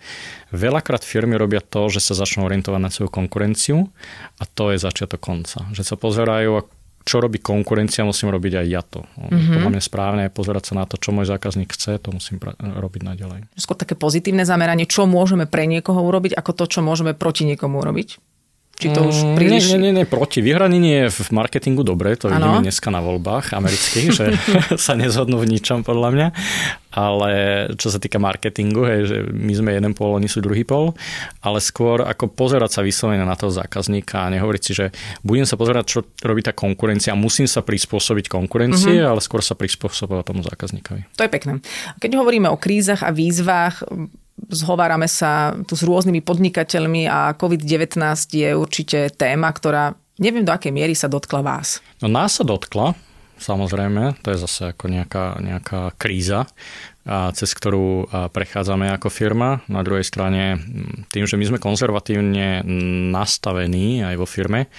Veľakrát firmy robia to, že sa začnú orientovať na svoju konkurenciu a to je začiatok konca. Že sa pozerajú, čo robí konkurencia, musím robiť aj ja to. Mm-hmm. Podľa mňa správne pozerať sa na to, čo môj zákazník chce, to musím pra- robiť naďalej. Skôr také pozitívne zameranie, čo môžeme pre niekoho urobiť, ako to, čo môžeme proti niekomu urobiť? Či to už mm, príliš... Nie, nie, nie, proti. Vyhranenie je v marketingu dobre, to ano. vidíme dneska na voľbách amerických, že <laughs> sa nezhodnú v ničom podľa mňa. Ale čo sa týka marketingu, hej, že my sme jeden pol, oni sú druhý pol, ale skôr ako pozerať sa vyslovene na toho zákazníka a nehovoriť si, že budem sa pozerať, čo robí tá konkurencia musím sa prispôsobiť konkurencie, uh-huh. ale skôr sa prispôsobovať tomu zákazníkovi. To je pekné. Keď hovoríme o krízach a výzvach, zhovárame sa tu s rôznymi podnikateľmi a COVID-19 je určite téma, ktorá neviem do akej miery sa dotkla vás. No nás sa dotkla, samozrejme, to je zase ako nejaká, nejaká kríza, a cez ktorú prechádzame ako firma. Na druhej strane, tým, že my sme konzervatívne nastavení aj vo firme,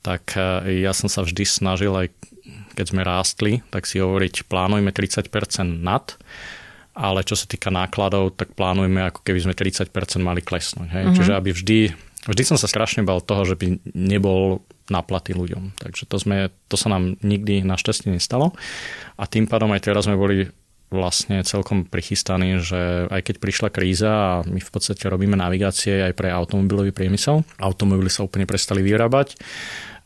tak ja som sa vždy snažil, aj keď sme rástli, tak si hovoriť, plánujme 30% nad, ale čo sa týka nákladov, tak plánujeme, ako keby sme 30% mali klesnúť. Hej? Uh-huh. Čiže aby vždy, vždy som sa strašne bal toho, že by nebol na platy ľuďom. Takže to, sme, to sa nám nikdy našťastie nestalo. A tým pádom aj teraz sme boli vlastne celkom prichystaní, že aj keď prišla kríza a my v podstate robíme navigácie aj pre automobilový priemysel, automobily sa úplne prestali vyrábať,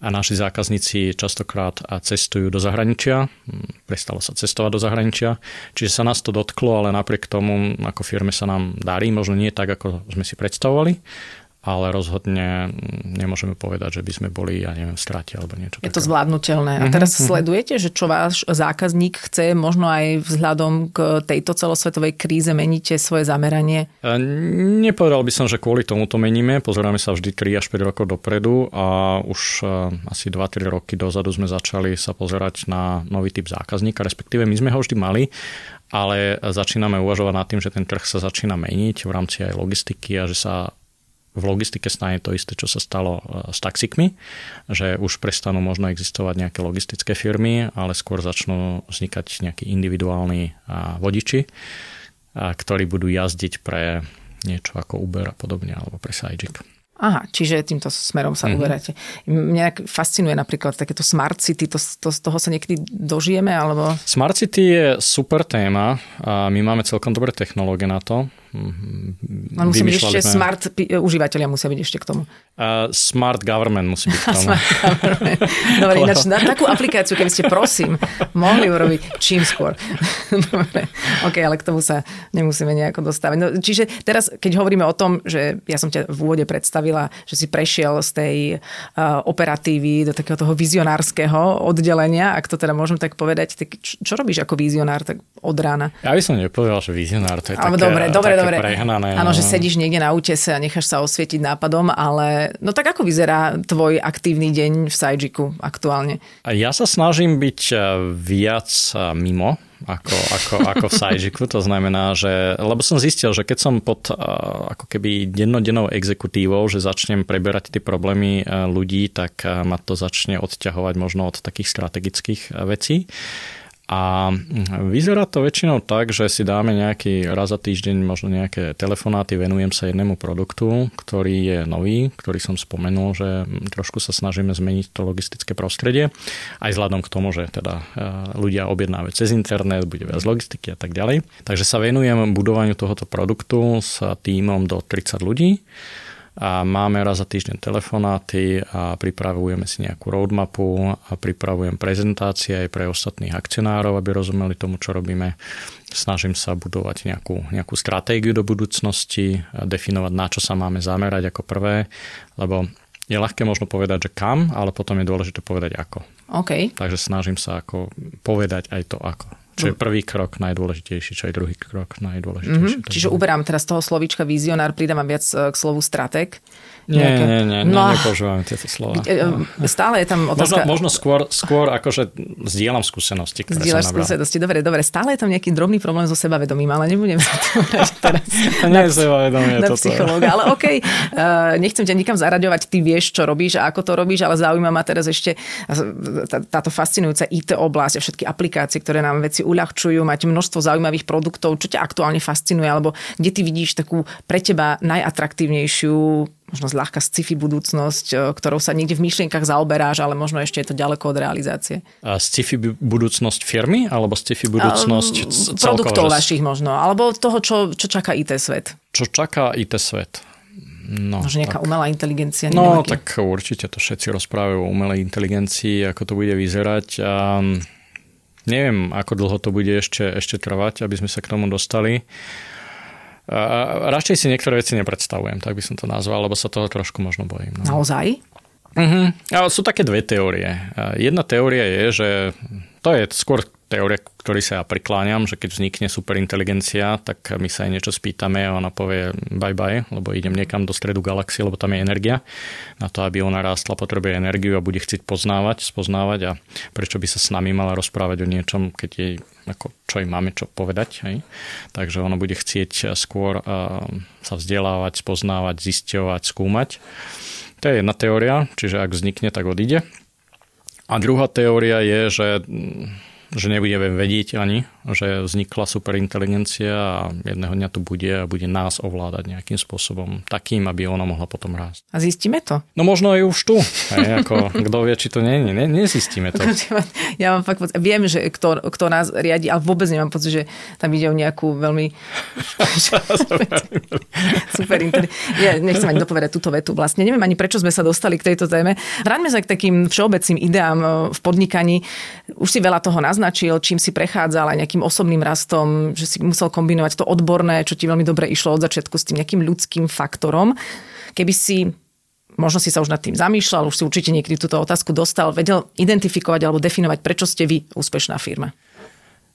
a naši zákazníci častokrát cestujú do zahraničia, prestalo sa cestovať do zahraničia, čiže sa nás to dotklo, ale napriek tomu ako firme sa nám darí, možno nie tak, ako sme si predstavovali, ale rozhodne nemôžeme povedať, že by sme boli, ja neviem, v strate alebo niečo. Je také. to zvládnutelné. A mhm, teraz mm-hmm. sledujete, že čo váš zákazník chce, možno aj vzhľadom k tejto celosvetovej kríze meníte svoje zameranie? E, nepovedal by som, že kvôli tomu to meníme. Pozeráme sa vždy 3 až 5 rokov dopredu a už e, asi 2-3 roky dozadu sme začali sa pozerať na nový typ zákazníka, respektíve my sme ho vždy mali, ale začíname uvažovať nad tým, že ten trh sa začína meniť v rámci aj logistiky a že sa v logistike stane to isté, čo sa stalo e, s taxikmi, že už prestanú možno existovať nejaké logistické firmy, ale skôr začnú vznikať nejakí individuálni vodiči, ktorí budú jazdiť pre niečo ako Uber a podobne, alebo pre Sajik. Aha, čiže týmto smerom sa mm-hmm. uberáte. Mňa fascinuje napríklad takéto smart city, to, to, z toho sa niekedy dožijeme? Alebo... Smart city je super téma a my máme celkom dobré technológie na to. Ale musí byť ešte sme... smart, užívateľia musia byť ešte k tomu. Uh, smart government musí byť k <laughs> tomu. Dobre, <laughs> ináč na takú aplikáciu, keby ste prosím mohli urobiť čím skôr. <laughs> Dobre, ok, ale k tomu sa nemusíme nejako dostávať. No, čiže teraz, keď hovoríme o tom, že ja som ťa v úvode predstavila, že si prešiel z tej uh, operatívy do takého toho vizionárskeho oddelenia, ak to teda môžem tak povedať, tak čo, čo robíš ako vizionár tak od rána? Ja by som nepovedal, že vizionár, to je ale také, dobre, dobre, dobre. prehnané. Áno, no. že sedíš niekde na útese a necháš sa osvietiť nápadom, ale no tak ako vyzerá tvoj aktívny deň v Sajžiku aktuálne? Ja sa snažím byť eh, viac eh, mimo, ako, ako, ako v <laughs> Sajžiku. To znamená, že, lebo som zistil, že keď som pod eh, ako keby dennodennou exekutívou, že začnem preberať tie problémy ľudí, tak ma to začne odťahovať možno od takých strategických vecí. A vyzerá to väčšinou tak, že si dáme nejaký raz za týždeň možno nejaké telefonáty, venujem sa jednému produktu, ktorý je nový, ktorý som spomenul, že trošku sa snažíme zmeniť to logistické prostredie, aj vzhľadom k tomu, že teda e, ľudia objednávajú cez internet, bude viac logistiky a tak ďalej. Takže sa venujem budovaniu tohoto produktu s týmom do 30 ľudí a máme raz za týždeň telefonáty a pripravujeme si nejakú roadmapu a pripravujem prezentácie aj pre ostatných akcionárov, aby rozumeli tomu, čo robíme. Snažím sa budovať nejakú, nejakú stratégiu do budúcnosti, definovať, na čo sa máme zamerať ako prvé, lebo je ľahké možno povedať, že kam, ale potom je dôležité povedať ako. Okay. Takže snažím sa ako povedať aj to ako. Čo je prvý krok najdôležitejší, čo je druhý krok najdôležitejší. Mm-hmm. Čiže uberám teraz toho slovíčka vizionár, pridávam viac e, k slovu strateg. Nie, nejaké... nie, nie, no, nepoužívame tieto slova. E, e, stále je tam otázka... Možno, možno skôr, skôr akože zdieľam skúsenosti, ktoré Zdieľaš som skúsenosti, dobre, dobre. Stále je tam nejaký drobný problém so sebavedomím, ale nebudem sa to <laughs> teraz. to nie je sebavedomie. Na psychológa, ale okej, okay, nechcem ťa nikam zaraďovať, ty vieš, čo robíš a ako to robíš, ale zaujíma ma teraz ešte táto fascinujúca IT oblasť a všetky aplikácie, ktoré nám veci uľahčujú, máte množstvo zaujímavých produktov, čo ťa aktuálne fascinuje, alebo kde ty vidíš takú pre teba najatraktívnejšiu možno zľahka sci-fi budúcnosť, e, ktorou sa niekde v myšlienkach zaoberáš, ale možno ešte je to ďaleko od realizácie. A sci-fi budúcnosť firmy, alebo sci-fi budúcnosť um, Produktov vašich možno, alebo toho, čo, čo čaká IT svet. Čo čaká IT svet? No, Možno nejaká tak. umelá inteligencia. No, aký. tak určite to všetci rozprávajú o umelej inteligencii, ako to bude vyzerať. A neviem, ako dlho to bude ešte, ešte trvať, aby sme sa k tomu dostali. A radšej si niektoré veci nepredstavujem, tak by som to nazval, lebo sa toho trošku možno bojím. No. Naozaj? Uh-huh. A sú také dve teórie. Jedna teória je, že to je skôr teória, ktorý sa ja prikláňam, že keď vznikne superinteligencia, tak my sa aj niečo spýtame a ona povie bye bye, lebo idem niekam do stredu galaxie, lebo tam je energia. Na to, aby ona rástla, potrebuje energiu a bude chcieť poznávať, spoznávať a prečo by sa s nami mala rozprávať o niečom, keď jej, ako, čo im máme čo povedať. Hej? Takže ona bude chcieť skôr uh, sa vzdelávať, spoznávať, zisťovať, skúmať. To je jedna teória, čiže ak vznikne, tak odíde. A druhá teória je, že že nebudeme vedieť ani, že vznikla superinteligencia a jedného dňa tu bude a bude nás ovládať nejakým spôsobom takým, aby ona mohla potom rásť. A zistíme to? No možno aj už tu. Ako, kto vie, či to nie je. Ne, nezistíme to. Ja mám fakt viem, že kto, kto nás riadi, ale vôbec nemám pocit, že tam ide o nejakú veľmi <laughs> super Ja nechcem ani dopovedať túto vetu. Vlastne neviem ani, prečo sme sa dostali k tejto téme. Vráťme sa k takým všeobecným ideám e, v podnikaní. Už si veľa toho naznačil naznačil, čím si prechádzal aj nejakým osobným rastom, že si musel kombinovať to odborné, čo ti veľmi dobre išlo od začiatku s tým nejakým ľudským faktorom. Keby si možno si sa už nad tým zamýšľal, už si určite niekedy túto otázku dostal, vedel identifikovať alebo definovať, prečo ste vy úspešná firma?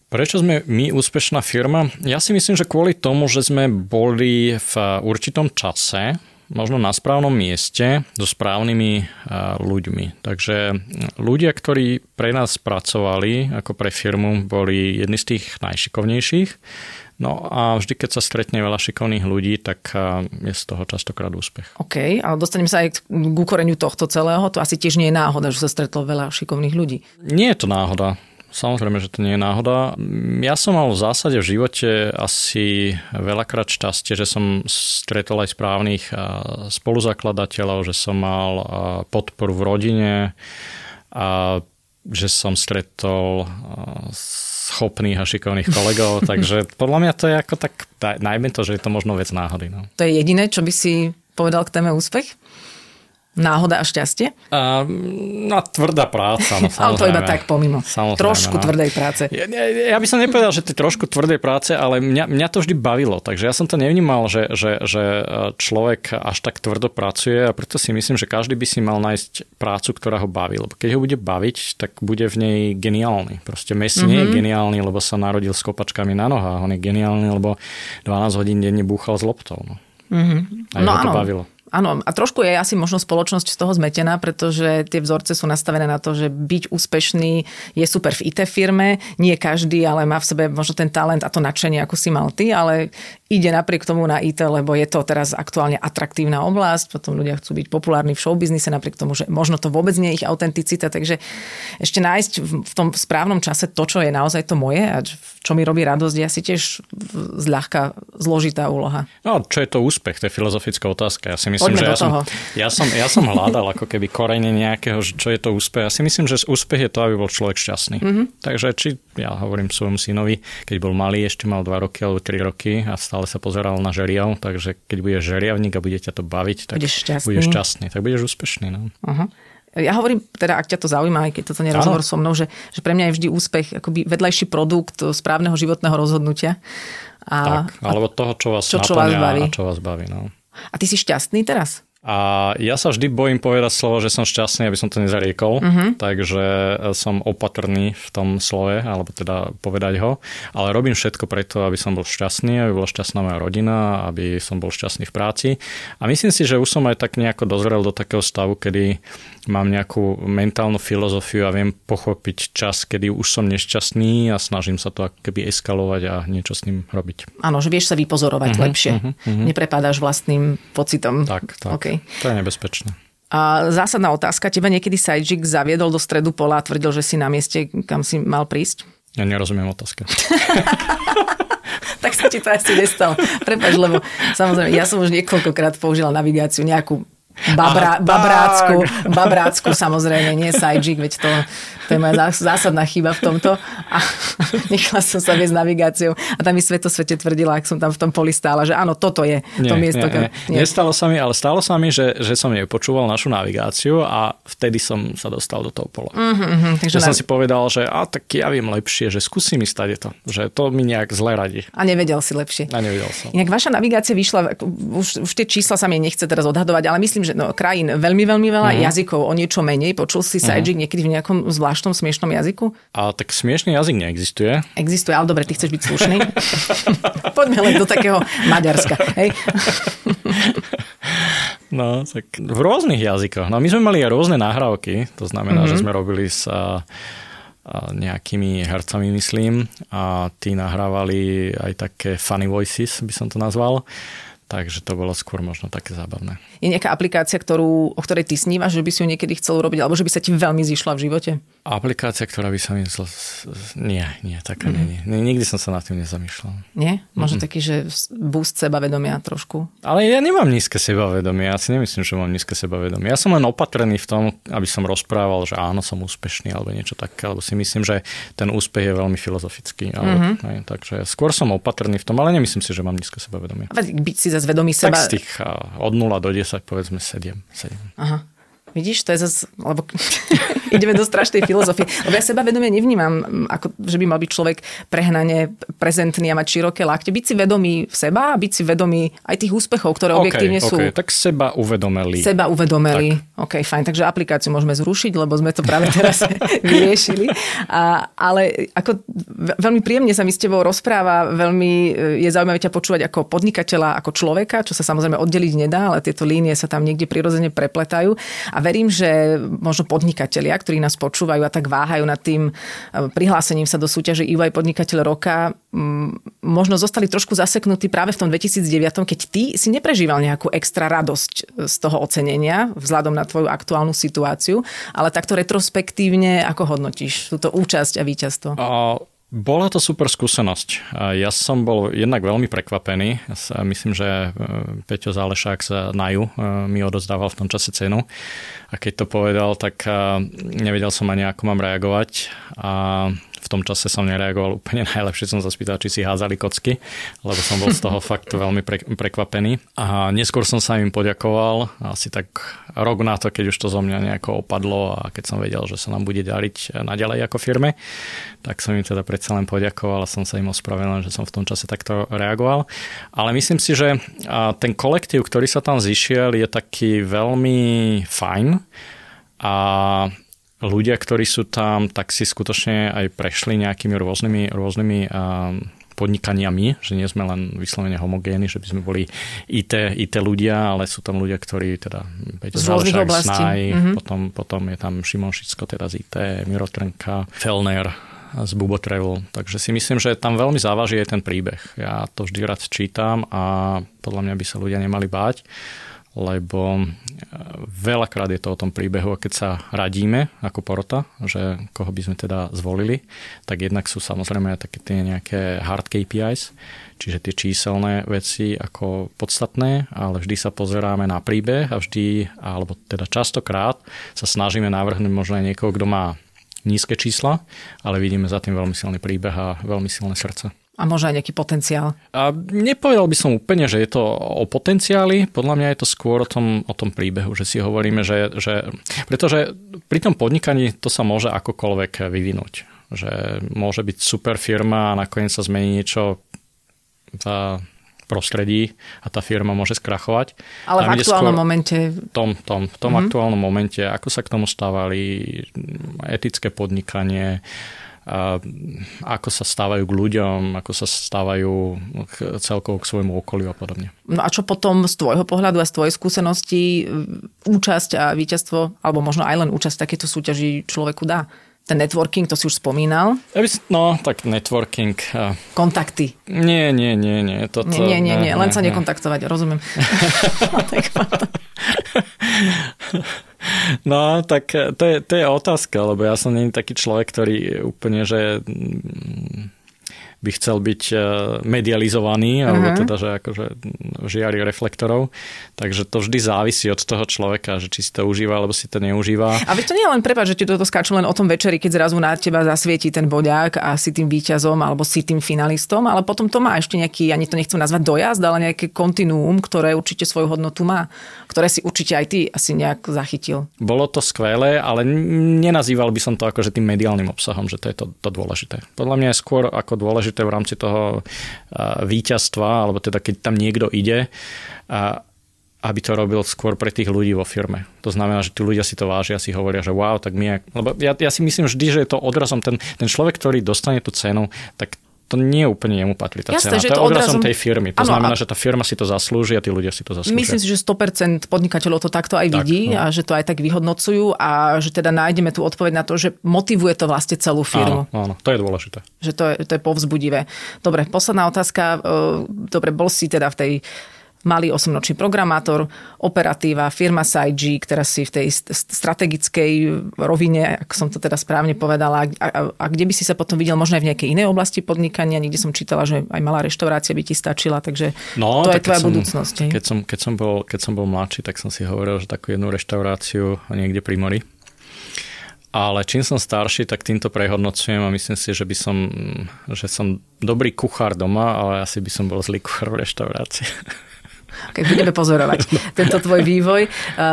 Prečo sme my úspešná firma? Ja si myslím, že kvôli tomu, že sme boli v určitom čase, možno na správnom mieste so správnymi ľuďmi. Takže ľudia, ktorí pre nás pracovali ako pre firmu, boli jedni z tých najšikovnejších. No a vždy, keď sa stretne veľa šikovných ľudí, tak je z toho častokrát úspech. OK, ale dostanem sa aj k ukoreniu tohto celého. To asi tiež nie je náhoda, že sa stretlo veľa šikovných ľudí. Nie je to náhoda. Samozrejme, že to nie je náhoda. Ja som mal v zásade v živote asi veľakrát šťastie, že som stretol aj správnych spoluzakladateľov, že som mal podporu v rodine a že som stretol schopných a šikovných kolegov, <laughs> takže podľa mňa to je ako tak, najmä to, že je to možno vec náhody. No. To je jediné, čo by si povedal k téme úspech? Náhoda a šťastie? A, no, tvrdá práca. No, <laughs> ale to iba tak pomimo. Samozrejme, trošku no. tvrdej práce. Ja, ja, ja by som nepovedal, že to trošku tvrdej práce, ale mňa, mňa to vždy bavilo. Takže ja som to nevnímal, že, že, že človek až tak tvrdo pracuje a preto si myslím, že každý by si mal nájsť prácu, ktorá ho baví. Lebo keď ho bude baviť, tak bude v nej geniálny. Proste Messi mm-hmm. nie je mhm. geniálny, lebo sa narodil s kopačkami na nohách. On je geniálny, lebo 12 hodín denne búchal s loptou. No. Mm-hmm. A no, to áno. bavilo. Áno, a trošku je asi možno spoločnosť z toho zmetená, pretože tie vzorce sú nastavené na to, že byť úspešný je super v IT firme. Nie každý, ale má v sebe možno ten talent a to nadšenie, ako si mal ty, ale ide napriek tomu na IT, lebo je to teraz aktuálne atraktívna oblasť, potom ľudia chcú byť populárni v showbiznise, napriek tomu, že možno to vôbec nie je ich autenticita, takže ešte nájsť v tom správnom čase to, čo je naozaj to moje a čo mi robí radosť, je asi tiež zľahka zložitá úloha. No, čo je to úspech? To je filozofická otázka. Ja si myslím, myslím, že ja som, ja, som, ja som hľadal ako keby korene nejakého, čo je to úspech. Ja si myslím, že úspech je to, aby bol človek šťastný. Mm-hmm. Takže či ja hovorím svojmu synovi, keď bol malý, ešte mal 2 roky alebo 3 roky a stále sa pozeral na žeriav, takže keď budeš žeriavník a bude ťa to baviť, tak budeš šťastný, budeš šťastný tak budeš úspešný. No. Uh-huh. Ja hovorím, teda ak ťa to zaujíma, aj keď toto nie je rozhovor so mnou, že, že pre mňa je vždy úspech akoby vedľajší produkt správneho životného rozhodnutia. A, tak, alebo toho, čo vás čo, čo vás baví. a čo vás baví. No. A ty si šťastný teraz? A ja sa vždy bojím povedať slovo, že som šťastný, aby som to nezariekol, uh-huh. takže som opatrný v tom slove, alebo teda povedať ho, ale robím všetko preto, aby som bol šťastný, aby bola šťastná moja rodina, aby som bol šťastný v práci. A myslím si, že už som aj tak nejako dozrel do takého stavu, kedy mám nejakú mentálnu filozofiu a viem pochopiť čas, kedy už som nešťastný a snažím sa to keby eskalovať a niečo s ním robiť. Áno, že vieš sa vypozorovať uh-huh, lepšie. Uh-huh, uh-huh. Neprepádaš vlastným pocitom. Tak, tak. Okay. To je nebezpečné. A zásadná otázka, teba niekedy Sajik zaviedol do stredu pola a tvrdil, že si na mieste, kam si mal prísť? Ja nerozumiem otázka. <laughs> tak sa ti to asi nestalo. Prepač, lebo samozrejme, ja som už niekoľkokrát použila navigáciu nejakú Babra, babrácku, <laughs> babrácku samozrejme, nie Sajik, veď to, to je moja zásadná chyba v tomto. A <laughs> nechala som sa viesť navigáciou a tam mi sveto svete tvrdila, ak som tam v tom poli stála, že áno, toto je nie, to miesto. Nie, nie. nie. Nestalo sa mi, ale stalo sa mi, že, že som jej počúval našu navigáciu a vtedy som sa dostal do toho pola. Uh-huh, takže ja na... som si povedal, že a tak ja viem lepšie, že skúsim mi stať to, že to mi nejak zle radí. A nevedel si lepšie. A nevedel som. Inak vaša navigácia vyšla, už, už tie čísla sa mi nechce teraz odhadovať, ale myslím, že no, krajín veľmi, veľmi veľa, uh-huh. jazykov o niečo menej. Počul si uh-huh. niekedy v nejakom zvláštnom smiešnom jazyku? A tak smiešný jazyk neexistuje. Existuje, ale dobre, ty chceš byť slušný. <laughs> Poďme len do takého Maďarska. Hej? <laughs> No, tak v rôznych jazykoch. No my sme mali rôzne nahrávky, to znamená, mm-hmm. že sme robili sa nejakými hercami, myslím, a tí nahrávali aj také funny voices, by som to nazval. Takže to bolo skôr možno také zábavné. Je nejaká aplikácia, ktorú, o ktorej ty snívaš, že by si ju niekedy chcel urobiť, alebo že by sa ti veľmi zišla v živote? Aplikácia, ktorá by sa mi... Zl... Nie, nie, taká mm-hmm. nie, nie. Nikdy som sa nad tým nezamýšľal. Nie? Možno mm-hmm. taký, že boost sebavedomia trošku? Ale ja nemám nízke sebavedomie. Ja si nemyslím, že mám nízke sebavedomie. Ja som len opatrný v tom, aby som rozprával, že áno, som úspešný alebo niečo také, lebo si myslím, že ten úspech je veľmi filozofický. Ale, mm-hmm. aj, takže skôr som opatrný v tom, ale nemyslím si, že mám nízke sebavedomie. Byť si zase vedomý seba... Tak z tých od 0 do 10 povedzme 7. 7. Aha. Vidíš, to je zase, lebo <laughs> ideme do strašnej filozofie. Lebo ja seba vedomie nevnímam, ako, že by mal byť človek prehnane prezentný a mať široké lakte. Byť si vedomý v seba a byť si vedomý aj tých úspechov, ktoré okay, objektívne okay. sú. Tak seba uvedomeli. Seba uvedomeli. Tak. OK, fajn. Takže aplikáciu môžeme zrušiť, lebo sme to práve teraz <laughs> vyriešili. A, ale ako veľmi príjemne sa mi s tebou rozpráva, veľmi e, je zaujímavé ťa počúvať ako podnikateľa, ako človeka, čo sa samozrejme oddeliť nedá, ale tieto línie sa tam niekde prirodzene prepletajú. A verím, že možno podnikatelia, ktorí nás počúvajú a tak váhajú nad tým e, prihlásením sa do súťaže EY podnikateľ roka, možno zostali trošku zaseknutí práve v tom 2009, keď ty si neprežíval nejakú extra radosť z toho ocenenia vzhľadom na tvoju aktuálnu situáciu, ale takto retrospektívne ako hodnotíš túto účasť a víťazstvo? A bola to super skúsenosť. Ja som bol jednak veľmi prekvapený. Myslím, že e, Peťo Zálešák z Naju e, mi odozdával v tom čase cenu. A keď to povedal, tak e, nevedel som ani ako mám reagovať. A v tom čase som nereagoval úplne <laughs> najlepšie, som sa spýtal, či si házali kocky, lebo som bol z toho <laughs> fakt veľmi pre, prekvapený. A neskôr som sa im poďakoval, asi tak rok na to, keď už to zo mňa nejako opadlo a keď som vedel, že sa nám bude dariť naďalej ako firme, tak som im teda predsa len poďakoval a som sa im ospravedlnil, že som v tom čase takto reagoval. Ale myslím si, že ten kolektív, ktorý sa tam zišiel, je taký veľmi fajn a ľudia, ktorí sú tam, tak si skutočne aj prešli nejakými rôznymi, rôznymi podnikaniami, že nie sme len vyslovene homogénni, že by sme boli IT, IT ľudia, ale sú tam ľudia, ktorí teda z rôznych oblastí. Snaj, mm-hmm. potom, potom je tam Šimon Šicko teda z IT, Miro Trnka, Felner z Bubo Travel. Takže si myslím, že tam veľmi závaží aj ten príbeh. Ja to vždy rád čítam a podľa mňa by sa ľudia nemali báť lebo e, veľakrát je to o tom príbehu, keď sa radíme ako porota, že koho by sme teda zvolili, tak jednak sú samozrejme aj také tie nejaké hard KPIs, čiže tie číselné veci ako podstatné, ale vždy sa pozeráme na príbeh a vždy, alebo teda častokrát sa snažíme navrhnúť možno aj niekoho, kto má nízke čísla, ale vidíme za tým veľmi silný príbeh a veľmi silné srdce. A možno aj nejaký potenciál. A nepovedal by som úplne, že je to o potenciáli. Podľa mňa je to skôr o tom, o tom príbehu, že si hovoríme, že, že... Pretože pri tom podnikaní to sa môže akokoľvek vyvinúť. Že môže byť super firma a nakoniec sa zmení niečo v prostredí a tá firma môže skrachovať. Ale v aktuálnom momente... Tom, tom, v tom mm-hmm. aktuálnom momente, ako sa k tomu stávali etické podnikanie, ako sa stávajú k ľuďom, ako sa stávajú celkovo k svojmu okoliu a podobne. No a čo potom z tvojho pohľadu a z tvojej skúsenosti účasť a víťazstvo, alebo možno aj len účasť v takéto súťaži človeku dá? Ten networking, to si už spomínal. No, tak networking. Kontakty. Nie, nie, nie, nie. Toto, nie, nie, nie, nie, len sa nekontaktovať, rozumiem. <laughs> <laughs> <laughs> No, tak to je, to je otázka, lebo ja som není taký človek, ktorý úplne, že mm, by chcel byť e, medializovaný, uh-huh. alebo teda, že akože žiari reflektorov. Takže to vždy závisí od toho človeka, že či si to užíva, alebo si to neužíva. A to nie len prepáč, že ti toto skáču len o tom večeri, keď zrazu na teba zasvieti ten boďák a si tým výťazom alebo si tým finalistom, ale potom to má ešte nejaký, ani to nechcem nazvať dojazd, ale nejaké kontinuum, ktoré určite svoju hodnotu má, ktoré si určite aj ty asi nejak zachytil. Bolo to skvelé, ale nenazýval by som to ako že tým mediálnym obsahom, že to je to, to dôležité. Podľa mňa je skôr ako dôležité v rámci toho víťazstva, alebo teda keď tam niekto ide, aby to robil skôr pre tých ľudí vo firme. To znamená, že tí ľudia si to vážia, si hovoria, že wow, tak my... Lebo ja, ja si myslím vždy, že je to odrazom. Ten, ten človek, ktorý dostane tú cenu, tak to nie úplne jemu patrí tá Jasne, cena. Že to je odrazom tej firmy. To ano, znamená, že tá firma si to zaslúži a tí ľudia si to zaslúžia. Myslím si, že 100% podnikateľov to takto aj tak, vidí no. a že to aj tak vyhodnocujú a že teda nájdeme tú odpoveď na to, že motivuje to vlastne celú firmu. Áno, áno to je dôležité. Že to je, to je povzbudivé. Dobre, posledná otázka. Dobre, bol si teda v tej malý osemnočný programátor, operatíva, firma SIG, ktorá si v tej strategickej rovine, ak som to teda správne povedala, a, a, a kde by si sa potom videl možno aj v nejakej inej oblasti podnikania, niekde som čítala, že aj malá reštaurácia by ti stačila, takže no, to je tvoja som, budúcnosť. Keď som, keď, som bol, keď som bol mladší, tak som si hovoril, že takú jednu reštauráciu niekde pri mori. Ale čím som starší, tak týmto prehodnocujem a myslím si, že by som, že som dobrý kuchár doma, ale asi by som bol zlý kuchár v reštaurácii. <laughs> keď budeme pozorovať <laughs> tento tvoj vývoj.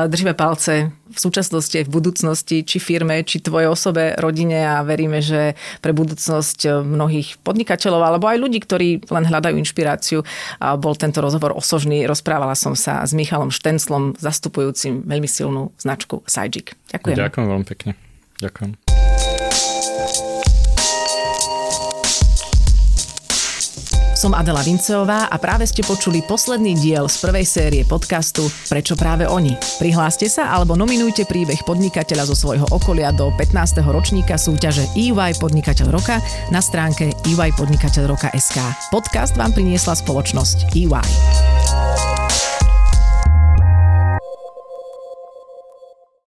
Držíme palce v súčasnosti aj v budúcnosti, či firme, či tvojej osobe, rodine a veríme, že pre budúcnosť mnohých podnikateľov alebo aj ľudí, ktorí len hľadajú inšpiráciu. Bol tento rozhovor osožný. Rozprávala som sa s Michalom Štenclom, zastupujúcim veľmi silnú značku Sajik. Ďakujem. Ďakujem veľmi pekne. Ďakujem. Som Adela Vinceová a práve ste počuli posledný diel z prvej série podcastu Prečo práve oni. Prihláste sa alebo nominujte príbeh podnikateľa zo svojho okolia do 15. ročníka súťaže EY Podnikateľ roka na stránke EY Podnikateľ roka SK. Podcast vám priniesla spoločnosť EY.